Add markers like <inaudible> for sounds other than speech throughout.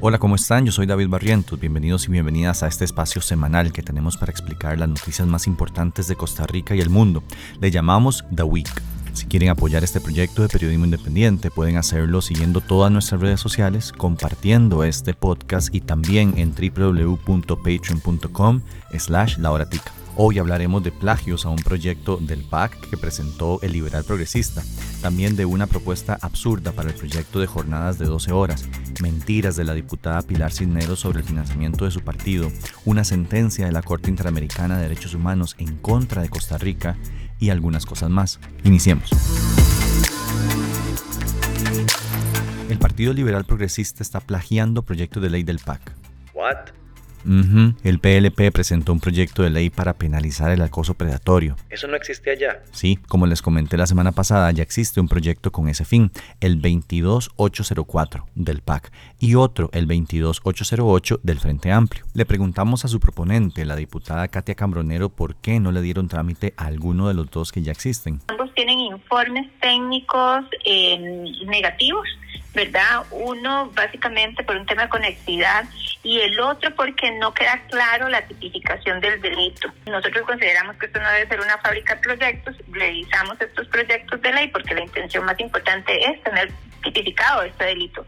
Hola, ¿cómo están? Yo soy David Barrientos. Bienvenidos y bienvenidas a este espacio semanal que tenemos para explicar las noticias más importantes de Costa Rica y el mundo. Le llamamos The Week. Si quieren apoyar este proyecto de periodismo independiente, pueden hacerlo siguiendo todas nuestras redes sociales, compartiendo este podcast y también en www.patreon.com slash lauratica. Hoy hablaremos de plagios a un proyecto del PAC que presentó el liberal progresista, también de una propuesta absurda para el proyecto de jornadas de 12 horas, mentiras de la diputada Pilar Cisneros sobre el financiamiento de su partido, una sentencia de la Corte Interamericana de Derechos Humanos en contra de Costa Rica y algunas cosas más. Iniciemos. El Partido Liberal Progresista está plagiando proyectos de ley del PAC. What? El PLP presentó un proyecto de ley para penalizar el acoso predatorio. ¿Eso no existe allá? Sí, como les comenté la semana pasada, ya existe un proyecto con ese fin, el 22804 del PAC y otro, el 22808 del Frente Amplio. Le preguntamos a su proponente, la diputada Katia Cambronero, por qué no le dieron trámite a alguno de los dos que ya existen. Ambos tienen informes técnicos eh, negativos ¿verdad? Uno básicamente por un tema de conectividad y el otro porque no queda claro la tipificación del delito. Nosotros consideramos que esto no debe ser una fábrica de proyectos, revisamos estos proyectos de ley porque la intención más importante es tener tipificado este delito.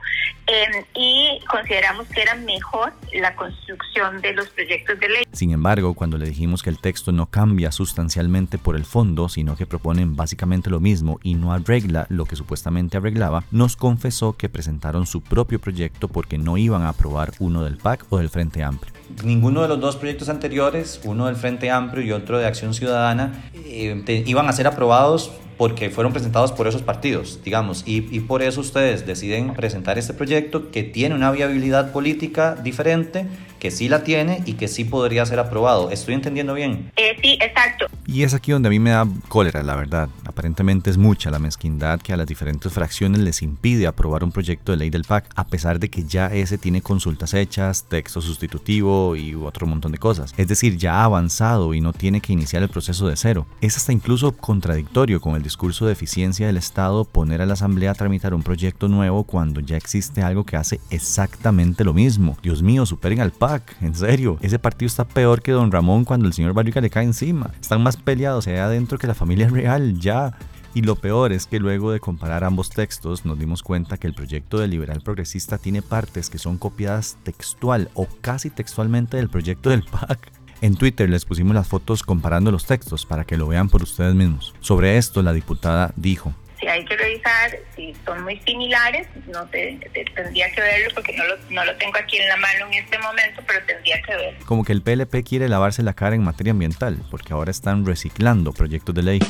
Em, y consideramos que era mejor la construcción de los proyectos de ley. Sin embargo, cuando le dijimos que el texto no cambia sustancialmente por el fondo, sino que proponen básicamente lo mismo y no arregla lo que supuestamente arreglaba, nos confesó que presentaron su propio proyecto porque no iban a aprobar uno del PAC o del Frente Amplio. Ninguno de los dos proyectos anteriores, uno del Frente Amplio y otro de Acción Ciudadana, eh, iban a ser aprobados porque fueron presentados por esos partidos, digamos, y, y, por eso ustedes deciden presentar este proyecto que tiene una viabilidad política diferente, que sí la tiene y que sí podría ser aprobado. ¿Estoy entendiendo bien? Eh, sí, exacto. Y es aquí donde a mí me da cólera, la verdad. Aparentemente es mucha la mezquindad que a las diferentes fracciones les impide aprobar un proyecto de ley del PAC, a pesar de que ya ese tiene consultas hechas, texto sustitutivo y otro montón de cosas. Es decir, ya ha avanzado y no tiene que iniciar el proceso de cero. Es hasta incluso contradictorio con el discurso de eficiencia del Estado poner a la Asamblea a tramitar un proyecto nuevo cuando ya existe algo que hace exactamente lo mismo. Dios mío, superen al PAC, en serio. Ese partido está peor que Don Ramón cuando el señor Barriga le cae encima. Están más peleados allá adentro que la familia <laughs> real, ya. Y lo peor es que luego de comparar ambos textos nos dimos cuenta que el proyecto de liberal progresista tiene partes que son copiadas textual o casi textualmente del proyecto del PAC. En Twitter les pusimos las fotos comparando los textos para que lo vean por ustedes mismos. Sobre esto la diputada dijo, si hay que revisar si son muy similares, no te, tendría que verlo porque no lo, no lo tengo aquí en la mano en este momento, pero tendría que verlo. Como que el PLP quiere lavarse la cara en materia ambiental, porque ahora están reciclando proyectos de ley.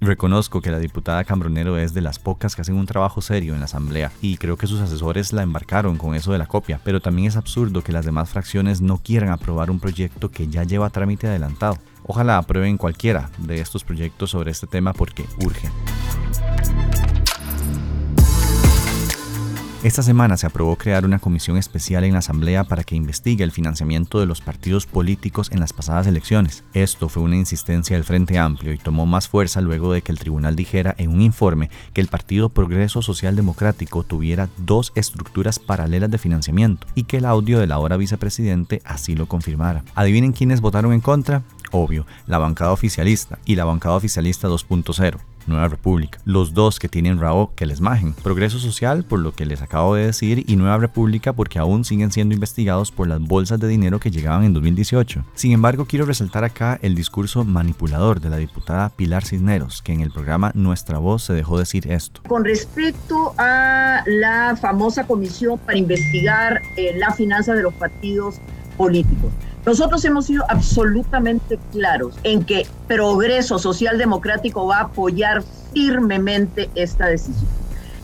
Reconozco que la diputada Cambronero es de las pocas que hacen un trabajo serio en la Asamblea y creo que sus asesores la embarcaron con eso de la copia, pero también es absurdo que las demás fracciones no quieran aprobar un proyecto que ya lleva trámite adelantado. Ojalá aprueben cualquiera de estos proyectos sobre este tema porque urge. Esta semana se aprobó crear una comisión especial en la Asamblea para que investigue el financiamiento de los partidos políticos en las pasadas elecciones. Esto fue una insistencia del Frente Amplio y tomó más fuerza luego de que el tribunal dijera en un informe que el Partido Progreso Social Democrático tuviera dos estructuras paralelas de financiamiento y que el audio del ahora vicepresidente así lo confirmara. ¿Adivinen quiénes votaron en contra? Obvio, la bancada oficialista y la bancada oficialista 2.0. Nueva República. Los dos que tienen rabo que les majen. Progreso Social, por lo que les acabo de decir, y Nueva República porque aún siguen siendo investigados por las bolsas de dinero que llegaban en 2018. Sin embargo, quiero resaltar acá el discurso manipulador de la diputada Pilar Cisneros, que en el programa Nuestra Voz se dejó decir esto. Con respecto a la famosa comisión para investigar eh, la finanza de los partidos políticos. Nosotros hemos sido absolutamente claros en que Progreso Social Democrático va a apoyar firmemente esta decisión.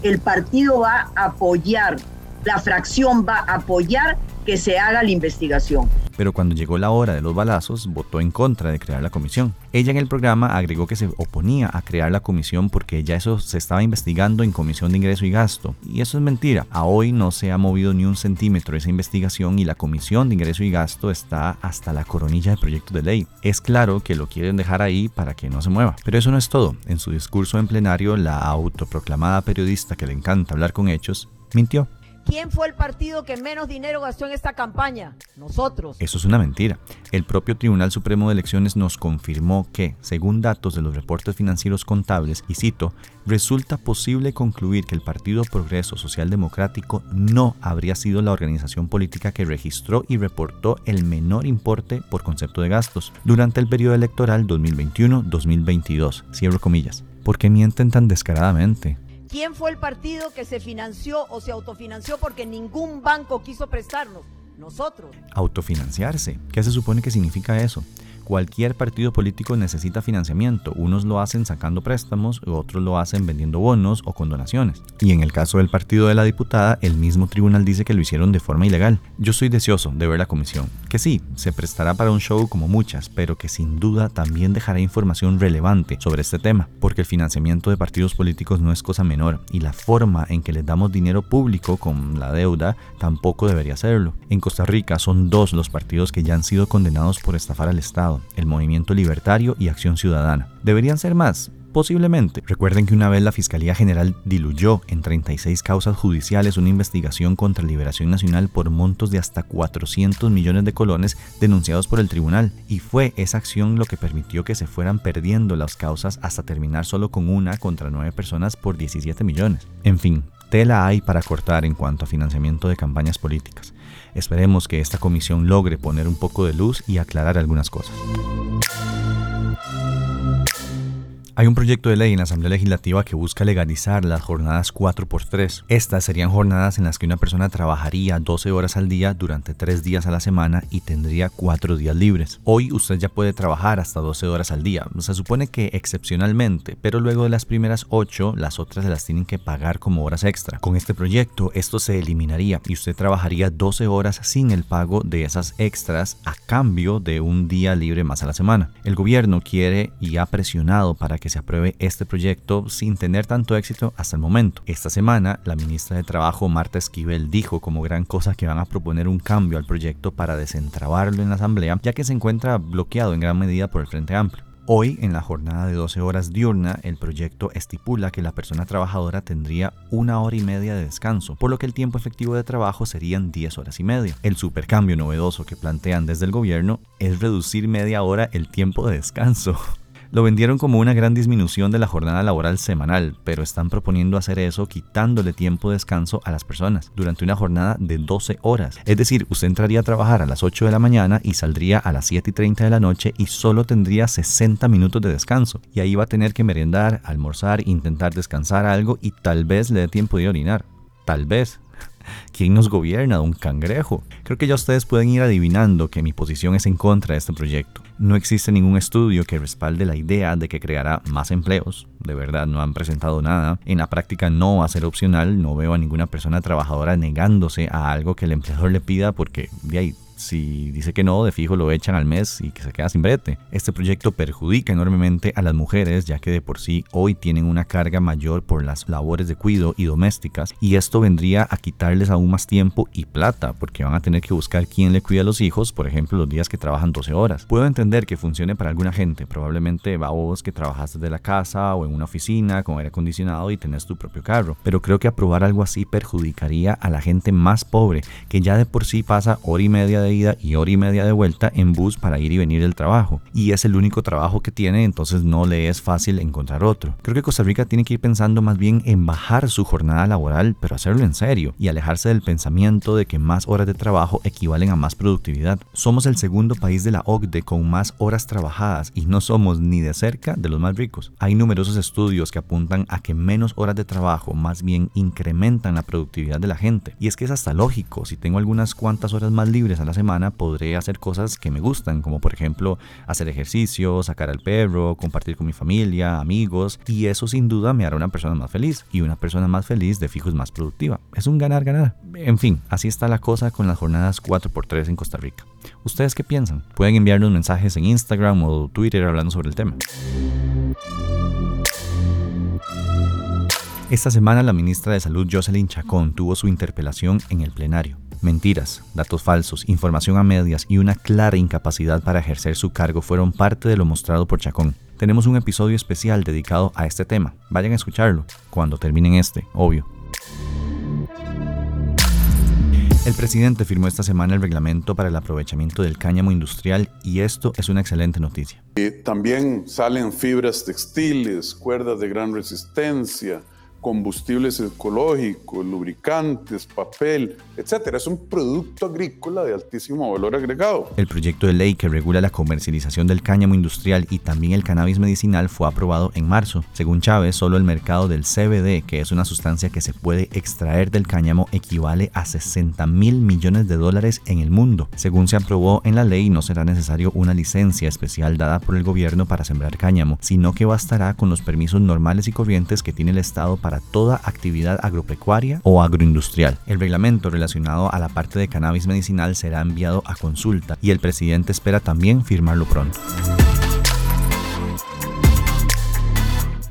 El partido va a apoyar, la fracción va a apoyar que se haga la investigación pero cuando llegó la hora de los balazos votó en contra de crear la comisión. Ella en el programa agregó que se oponía a crear la comisión porque ya eso se estaba investigando en comisión de ingreso y gasto. Y eso es mentira. A hoy no se ha movido ni un centímetro esa investigación y la comisión de ingreso y gasto está hasta la coronilla de proyecto de ley. Es claro que lo quieren dejar ahí para que no se mueva. Pero eso no es todo. En su discurso en plenario, la autoproclamada periodista que le encanta hablar con hechos, mintió ¿Quién fue el partido que menos dinero gastó en esta campaña? Nosotros. Eso es una mentira. El propio Tribunal Supremo de Elecciones nos confirmó que, según datos de los reportes financieros contables, y cito, resulta posible concluir que el Partido Progreso Social Democrático no habría sido la organización política que registró y reportó el menor importe por concepto de gastos durante el periodo electoral 2021-2022. Cierro comillas. ¿Por qué mienten tan descaradamente? ¿Quién fue el partido que se financió o se autofinanció porque ningún banco quiso prestarnos? Nosotros. Autofinanciarse. ¿Qué se supone que significa eso? Cualquier partido político necesita financiamiento. Unos lo hacen sacando préstamos, otros lo hacen vendiendo bonos o con donaciones. Y en el caso del partido de la diputada, el mismo tribunal dice que lo hicieron de forma ilegal. Yo soy deseoso de ver la comisión, que sí, se prestará para un show como muchas, pero que sin duda también dejará información relevante sobre este tema, porque el financiamiento de partidos políticos no es cosa menor y la forma en que les damos dinero público con la deuda tampoco debería serlo. En Costa Rica son dos los partidos que ya han sido condenados por estafar al Estado el Movimiento Libertario y Acción Ciudadana. ¿Deberían ser más? Posiblemente. Recuerden que una vez la Fiscalía General diluyó en 36 causas judiciales una investigación contra Liberación Nacional por montos de hasta 400 millones de colones denunciados por el tribunal, y fue esa acción lo que permitió que se fueran perdiendo las causas hasta terminar solo con una contra nueve personas por 17 millones. En fin, tela hay para cortar en cuanto a financiamiento de campañas políticas. Esperemos que esta comisión logre poner un poco de luz y aclarar algunas cosas. Hay un proyecto de ley en la Asamblea Legislativa que busca legalizar las jornadas 4x3. Estas serían jornadas en las que una persona trabajaría 12 horas al día durante 3 días a la semana y tendría 4 días libres. Hoy usted ya puede trabajar hasta 12 horas al día. Se supone que excepcionalmente, pero luego de las primeras 8, las otras se las tienen que pagar como horas extra. Con este proyecto, esto se eliminaría y usted trabajaría 12 horas sin el pago de esas extras a cambio de un día libre más a la semana. El gobierno quiere y ha presionado para que se apruebe este proyecto sin tener tanto éxito hasta el momento. Esta semana, la ministra de Trabajo, Marta Esquivel, dijo como gran cosa que van a proponer un cambio al proyecto para desentrabarlo en la Asamblea, ya que se encuentra bloqueado en gran medida por el Frente Amplio. Hoy, en la jornada de 12 horas diurna, el proyecto estipula que la persona trabajadora tendría una hora y media de descanso, por lo que el tiempo efectivo de trabajo serían 10 horas y media. El supercambio novedoso que plantean desde el gobierno es reducir media hora el tiempo de descanso. <laughs> Lo vendieron como una gran disminución de la jornada laboral semanal, pero están proponiendo hacer eso quitándole tiempo de descanso a las personas durante una jornada de 12 horas. Es decir, usted entraría a trabajar a las 8 de la mañana y saldría a las 7 y 30 de la noche y solo tendría 60 minutos de descanso. Y ahí va a tener que merendar, almorzar, intentar descansar algo y tal vez le dé tiempo de orinar. Tal vez. ¿Quién nos gobierna? Un cangrejo. Creo que ya ustedes pueden ir adivinando que mi posición es en contra de este proyecto. No existe ningún estudio que respalde la idea de que creará más empleos. De verdad, no han presentado nada. En la práctica no va a ser opcional. No veo a ninguna persona trabajadora negándose a algo que el empleador le pida porque de ahí si dice que no, de fijo lo echan al mes y que se queda sin brete. Este proyecto perjudica enormemente a las mujeres, ya que de por sí hoy tienen una carga mayor por las labores de cuido y domésticas, y esto vendría a quitarles aún más tiempo y plata, porque van a tener que buscar quién le cuida a los hijos, por ejemplo, los días que trabajan 12 horas. Puedo entender que funcione para alguna gente, probablemente va vos que trabajas desde la casa o en una oficina con aire acondicionado y tenés tu propio carro, pero creo que aprobar algo así perjudicaría a la gente más pobre, que ya de por sí pasa hora y media de y hora y media de vuelta en bus para ir y venir del trabajo. Y es el único trabajo que tiene, entonces no le es fácil encontrar otro. Creo que Costa Rica tiene que ir pensando más bien en bajar su jornada laboral, pero hacerlo en serio y alejarse del pensamiento de que más horas de trabajo equivalen a más productividad. Somos el segundo país de la OCDE con más horas trabajadas y no somos ni de cerca de los más ricos. Hay numerosos estudios que apuntan a que menos horas de trabajo más bien incrementan la productividad de la gente. Y es que es hasta lógico, si tengo algunas cuantas horas más libres a la semana, podré hacer cosas que me gustan, como por ejemplo hacer ejercicio, sacar al perro, compartir con mi familia, amigos, y eso sin duda me hará una persona más feliz, y una persona más feliz de fijo es más productiva. Es un ganar-ganar. En fin, así está la cosa con las jornadas 4x3 en Costa Rica. ¿Ustedes qué piensan? Pueden enviarnos mensajes en Instagram o Twitter hablando sobre el tema. Esta semana la ministra de Salud Jocelyn Chacón tuvo su interpelación en el plenario. Mentiras, datos falsos, información a medias y una clara incapacidad para ejercer su cargo fueron parte de lo mostrado por Chacón. Tenemos un episodio especial dedicado a este tema. Vayan a escucharlo, cuando terminen este, obvio. El presidente firmó esta semana el reglamento para el aprovechamiento del cáñamo industrial y esto es una excelente noticia. también salen fibras textiles, cuerdas de gran resistencia, combustibles ecológicos, lubricantes, papel, etcétera. Es un producto agrícola de altísimo valor agregado. El proyecto de ley que regula la comercialización del cáñamo industrial y también el cannabis medicinal fue aprobado en marzo. Según Chávez, solo el mercado del CBD, que es una sustancia que se puede extraer del cáñamo, equivale a 60 mil millones de dólares en el mundo. Según se aprobó en la ley, no será necesario una licencia especial dada por el gobierno para sembrar cáñamo, sino que bastará con los permisos normales y corrientes que tiene el Estado para toda actividad agropecuaria o agroindustrial. El reglamento relacionado a la parte de cannabis medicinal será enviado a consulta y el presidente espera también firmarlo pronto.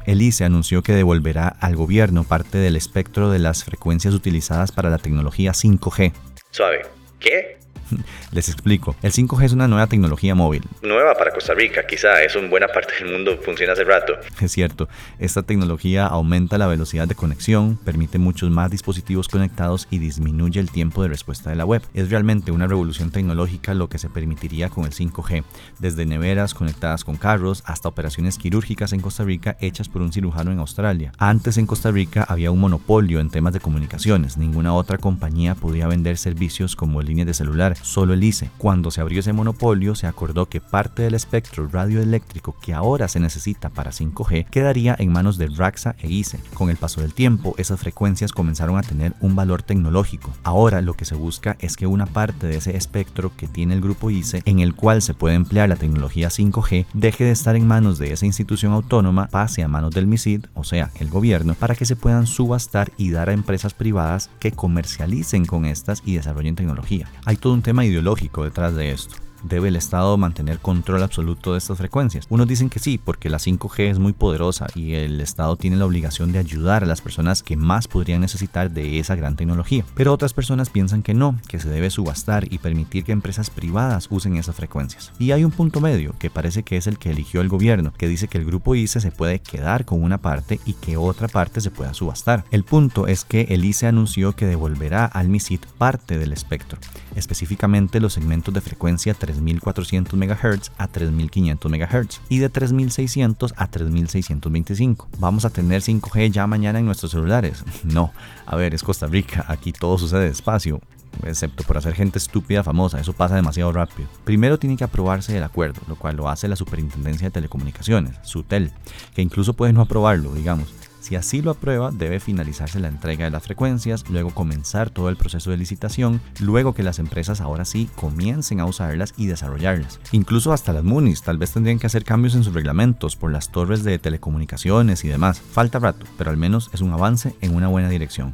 El ICE anunció que devolverá al gobierno parte del espectro de las frecuencias utilizadas para la tecnología 5G. Suave. ¿Qué? <laughs> Les explico. El 5G es una nueva tecnología móvil. Nueva para Costa Rica, quizá. Eso en buena parte del mundo funciona hace rato. <laughs> Es cierto. Esta tecnología aumenta la velocidad de conexión, permite muchos más dispositivos conectados y disminuye el tiempo de respuesta de la web. Es realmente una revolución tecnológica lo que se permitiría con el 5G. Desde neveras conectadas con carros hasta operaciones quirúrgicas en Costa Rica hechas por un cirujano en Australia. Antes en Costa Rica había un monopolio en temas de comunicaciones. Ninguna otra compañía podía vender servicios como líneas de celular solo el ICE. Cuando se abrió ese monopolio, se acordó que parte del espectro radioeléctrico que ahora se necesita para 5G quedaría en manos de Raxa e ICE. Con el paso del tiempo, esas frecuencias comenzaron a tener un valor tecnológico. Ahora lo que se busca es que una parte de ese espectro que tiene el grupo ICE, en el cual se puede emplear la tecnología 5G, deje de estar en manos de esa institución autónoma, pase a manos del MISID, o sea, el gobierno, para que se puedan subastar y dar a empresas privadas que comercialicen con estas y desarrollen tecnología. Hay todo un tema ideológico detrás de esto. ¿Debe el Estado mantener control absoluto de estas frecuencias? Unos dicen que sí, porque la 5G es muy poderosa y el Estado tiene la obligación de ayudar a las personas que más podrían necesitar de esa gran tecnología. Pero otras personas piensan que no, que se debe subastar y permitir que empresas privadas usen esas frecuencias. Y hay un punto medio, que parece que es el que eligió el gobierno, que dice que el grupo ICE se puede quedar con una parte y que otra parte se pueda subastar. El punto es que el ICE anunció que devolverá al MISIT parte del espectro, específicamente los segmentos de frecuencia 3 3400 MHz a 3500 MHz y de 3600 a 3625. ¿Vamos a tener 5G ya mañana en nuestros celulares? <laughs> No, a ver, es Costa Rica, aquí todo sucede despacio excepto por hacer gente estúpida famosa, eso pasa demasiado rápido. Primero tiene que aprobarse el acuerdo, lo cual lo hace la Superintendencia de Telecomunicaciones, SUTEL, que incluso puede no aprobarlo, digamos. Si así lo aprueba, debe finalizarse la entrega de las frecuencias, luego comenzar todo el proceso de licitación, luego que las empresas ahora sí comiencen a usarlas y desarrollarlas. Incluso hasta las MUNIs tal vez tendrían que hacer cambios en sus reglamentos por las torres de telecomunicaciones y demás. Falta rato, pero al menos es un avance en una buena dirección.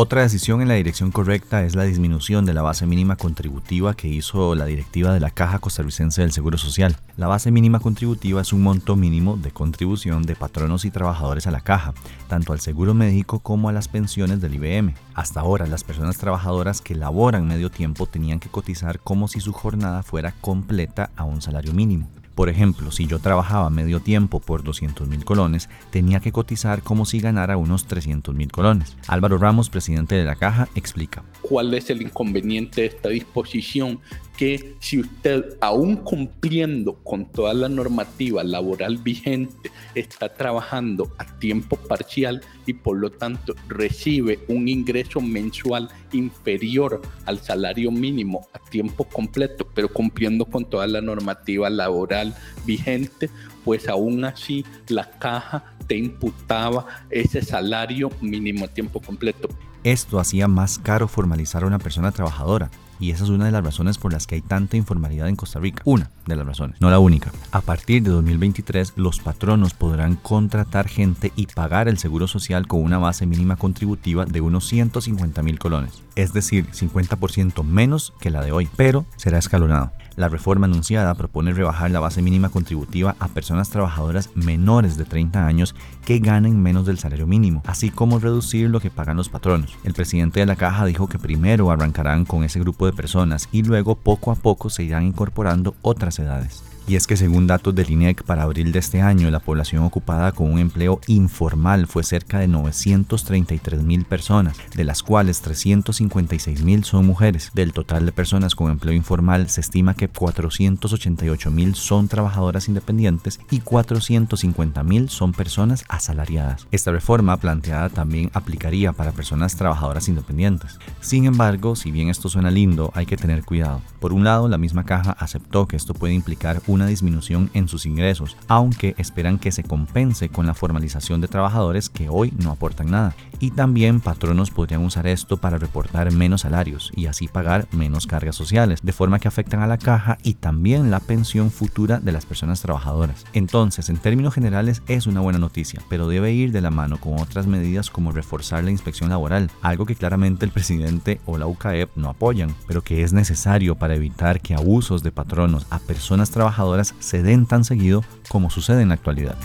Otra decisión en la dirección correcta es la disminución de la base mínima contributiva que hizo la directiva de la Caja Costarricense del Seguro Social. La base mínima contributiva es un monto mínimo de contribución de patronos y trabajadores a la caja, tanto al seguro médico como a las pensiones del IBM. Hasta ahora, las personas trabajadoras que laboran medio tiempo tenían que cotizar como si su jornada fuera completa a un salario mínimo. Por ejemplo, si yo trabajaba medio tiempo por 200 mil colones, tenía que cotizar como si ganara unos 300 mil colones. Álvaro Ramos, presidente de la caja, explica. ¿Cuál es el inconveniente de esta disposición? Que si usted, aún cumpliendo con toda la normativa laboral vigente, está trabajando a tiempo parcial y por lo tanto recibe un ingreso mensual inferior al salario mínimo a tiempo completo, pero cumpliendo con toda la normativa laboral vigente, pues aún así la caja te imputaba ese salario mínimo a tiempo completo. Esto hacía más caro formalizar a una persona trabajadora, y esa es una de las razones por las que hay tanta informalidad en Costa Rica. Una de las razones, no la única. A partir de 2023, los patronos podrán contratar gente y pagar el seguro social con una base mínima contributiva de unos 150 mil colones, es decir, 50% menos que la de hoy, pero será escalonado. La reforma anunciada propone rebajar la base mínima contributiva a personas trabajadoras menores de 30 años que ganen menos del salario mínimo, así como reducir lo que pagan los patronos. El presidente de la caja dijo que primero arrancarán con ese grupo de personas y luego poco a poco se irán incorporando otras edades. Y es que según datos del INEC para abril de este año, la población ocupada con un empleo informal fue cerca de 933 mil personas, de las cuales 356 mil son mujeres. Del total de personas con empleo informal se estima que 488 mil son trabajadoras independientes y 450 mil son personas asalariadas. Esta reforma planteada también aplicaría para personas trabajadoras independientes. Sin embargo, si bien esto suena lindo, hay que tener cuidado. Por un lado, la misma caja aceptó que esto puede implicar una disminución en sus ingresos, aunque esperan que se compense con la formalización de trabajadores que hoy no aportan nada. Y también patronos podrían usar esto para reportar menos salarios y así pagar menos cargas sociales, de forma que afectan a la caja y también la pensión futura de las personas trabajadoras. Entonces, en términos generales, es una buena noticia, pero debe ir de la mano con otras medidas como reforzar la inspección laboral, algo que claramente el presidente o la UCAEP no apoyan, pero que es necesario para evitar que abusos de patronos a personas trabajadoras se den tan seguido como sucede en la actualidad.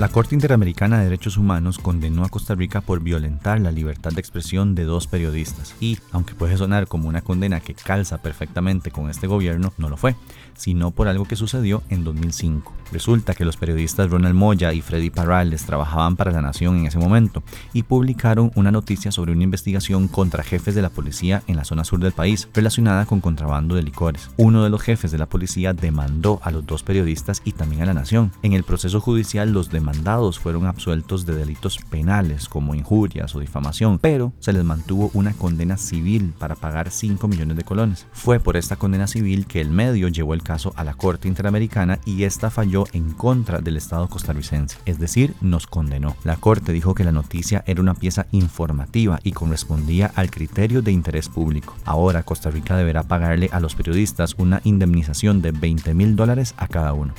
La Corte Interamericana de Derechos Humanos condenó a Costa Rica por violentar la libertad de expresión de dos periodistas y, aunque puede sonar como una condena que calza perfectamente con este gobierno, no lo fue, sino por algo que sucedió en 2005. Resulta que los periodistas Ronald Moya y Freddy Parrales trabajaban para La Nación en ese momento y publicaron una noticia sobre una investigación contra jefes de la policía en la zona sur del país relacionada con contrabando de licores. Uno de los jefes de la policía demandó a los dos periodistas y también a La Nación. En el proceso judicial los demandados fueron absueltos de delitos penales como injurias o difamación, pero se les mantuvo una condena civil para pagar 5 millones de colones. Fue por esta condena civil que el medio llevó el caso a la Corte Interamericana y esta falló en contra del Estado costarricense, es decir, nos condenó. La Corte dijo que la noticia era una pieza informativa y correspondía al criterio de interés público. Ahora Costa Rica deberá pagarle a los periodistas una indemnización de 20 mil dólares a cada uno.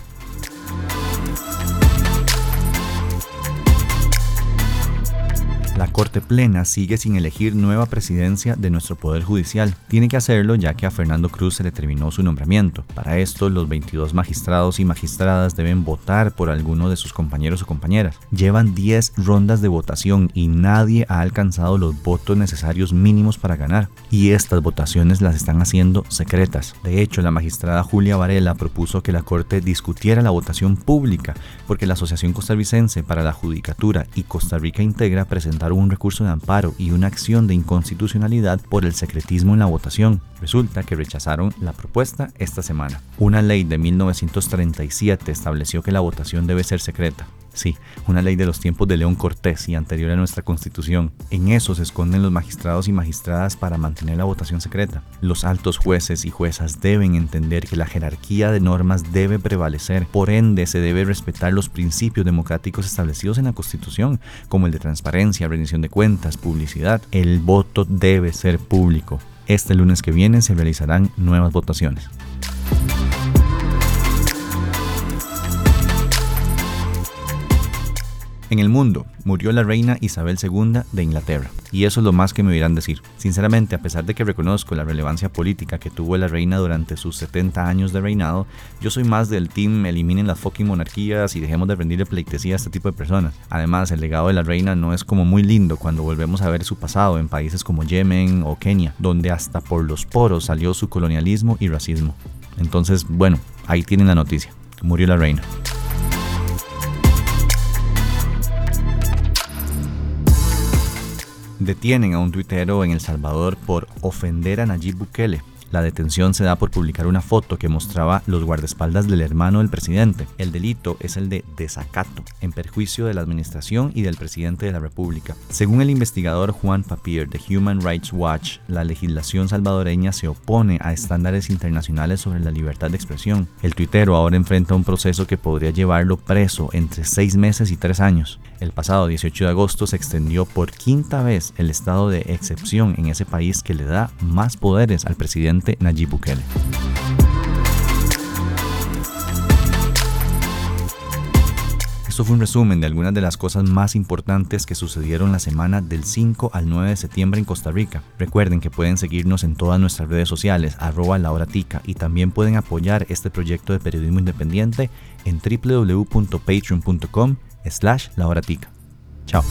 La Corte Plena sigue sin elegir nueva presidencia de nuestro Poder Judicial. Tiene que hacerlo ya que a Fernando Cruz se le terminó su nombramiento. Para esto, los 22 magistrados y magistradas deben votar por alguno de sus compañeros o compañeras. Llevan 10 rondas de votación y nadie ha alcanzado los votos necesarios mínimos para ganar. Y estas votaciones las están haciendo secretas. De hecho, la magistrada Julia Varela propuso que la Corte discutiera la votación pública porque la Asociación Costarricense para la Judicatura y Costa Rica Integra un recurso de amparo y una acción de inconstitucionalidad por el secretismo en la votación. Resulta que rechazaron la propuesta esta semana. Una ley de 1937 estableció que la votación debe ser secreta. Sí, una ley de los tiempos de León Cortés y anterior a nuestra constitución. En eso se esconden los magistrados y magistradas para mantener la votación secreta. Los altos jueces y juezas deben entender que la jerarquía de normas debe prevalecer, por ende se debe respetar los principios democráticos establecidos en la constitución, como el de transparencia, rendición de cuentas, publicidad. El voto debe ser público. Este lunes que viene se realizarán nuevas votaciones. En el mundo murió la reina Isabel II de Inglaterra, y eso es lo más que me oirán decir. Sinceramente, a pesar de que reconozco la relevancia política que tuvo la reina durante sus 70 años de reinado, yo soy más del team eliminen las fucking monarquías y dejemos de rendirle pleitesía a este tipo de personas. Además, el legado de la reina no es como muy lindo cuando volvemos a ver su pasado en países como Yemen o Kenia, donde hasta por los poros salió su colonialismo y racismo. Entonces, bueno, ahí tienen la noticia. Murió la reina. Detienen a un tuitero en El Salvador por ofender a Nayib Bukele. La detención se da por publicar una foto que mostraba los guardaespaldas del hermano del presidente. El delito es el de desacato, en perjuicio de la administración y del presidente de la República. Según el investigador Juan Papier de Human Rights Watch, la legislación salvadoreña se opone a estándares internacionales sobre la libertad de expresión. El tuitero ahora enfrenta un proceso que podría llevarlo preso entre seis meses y tres años. El pasado 18 de agosto se extendió por quinta vez el estado de excepción en ese país que le da más poderes al presidente Nayib Bukele. Esto fue un resumen de algunas de las cosas más importantes que sucedieron la semana del 5 al 9 de septiembre en Costa Rica. Recuerden que pueden seguirnos en todas nuestras redes sociales, arroba y también pueden apoyar este proyecto de periodismo independiente en www.patreon.com slash lauratica. Chao.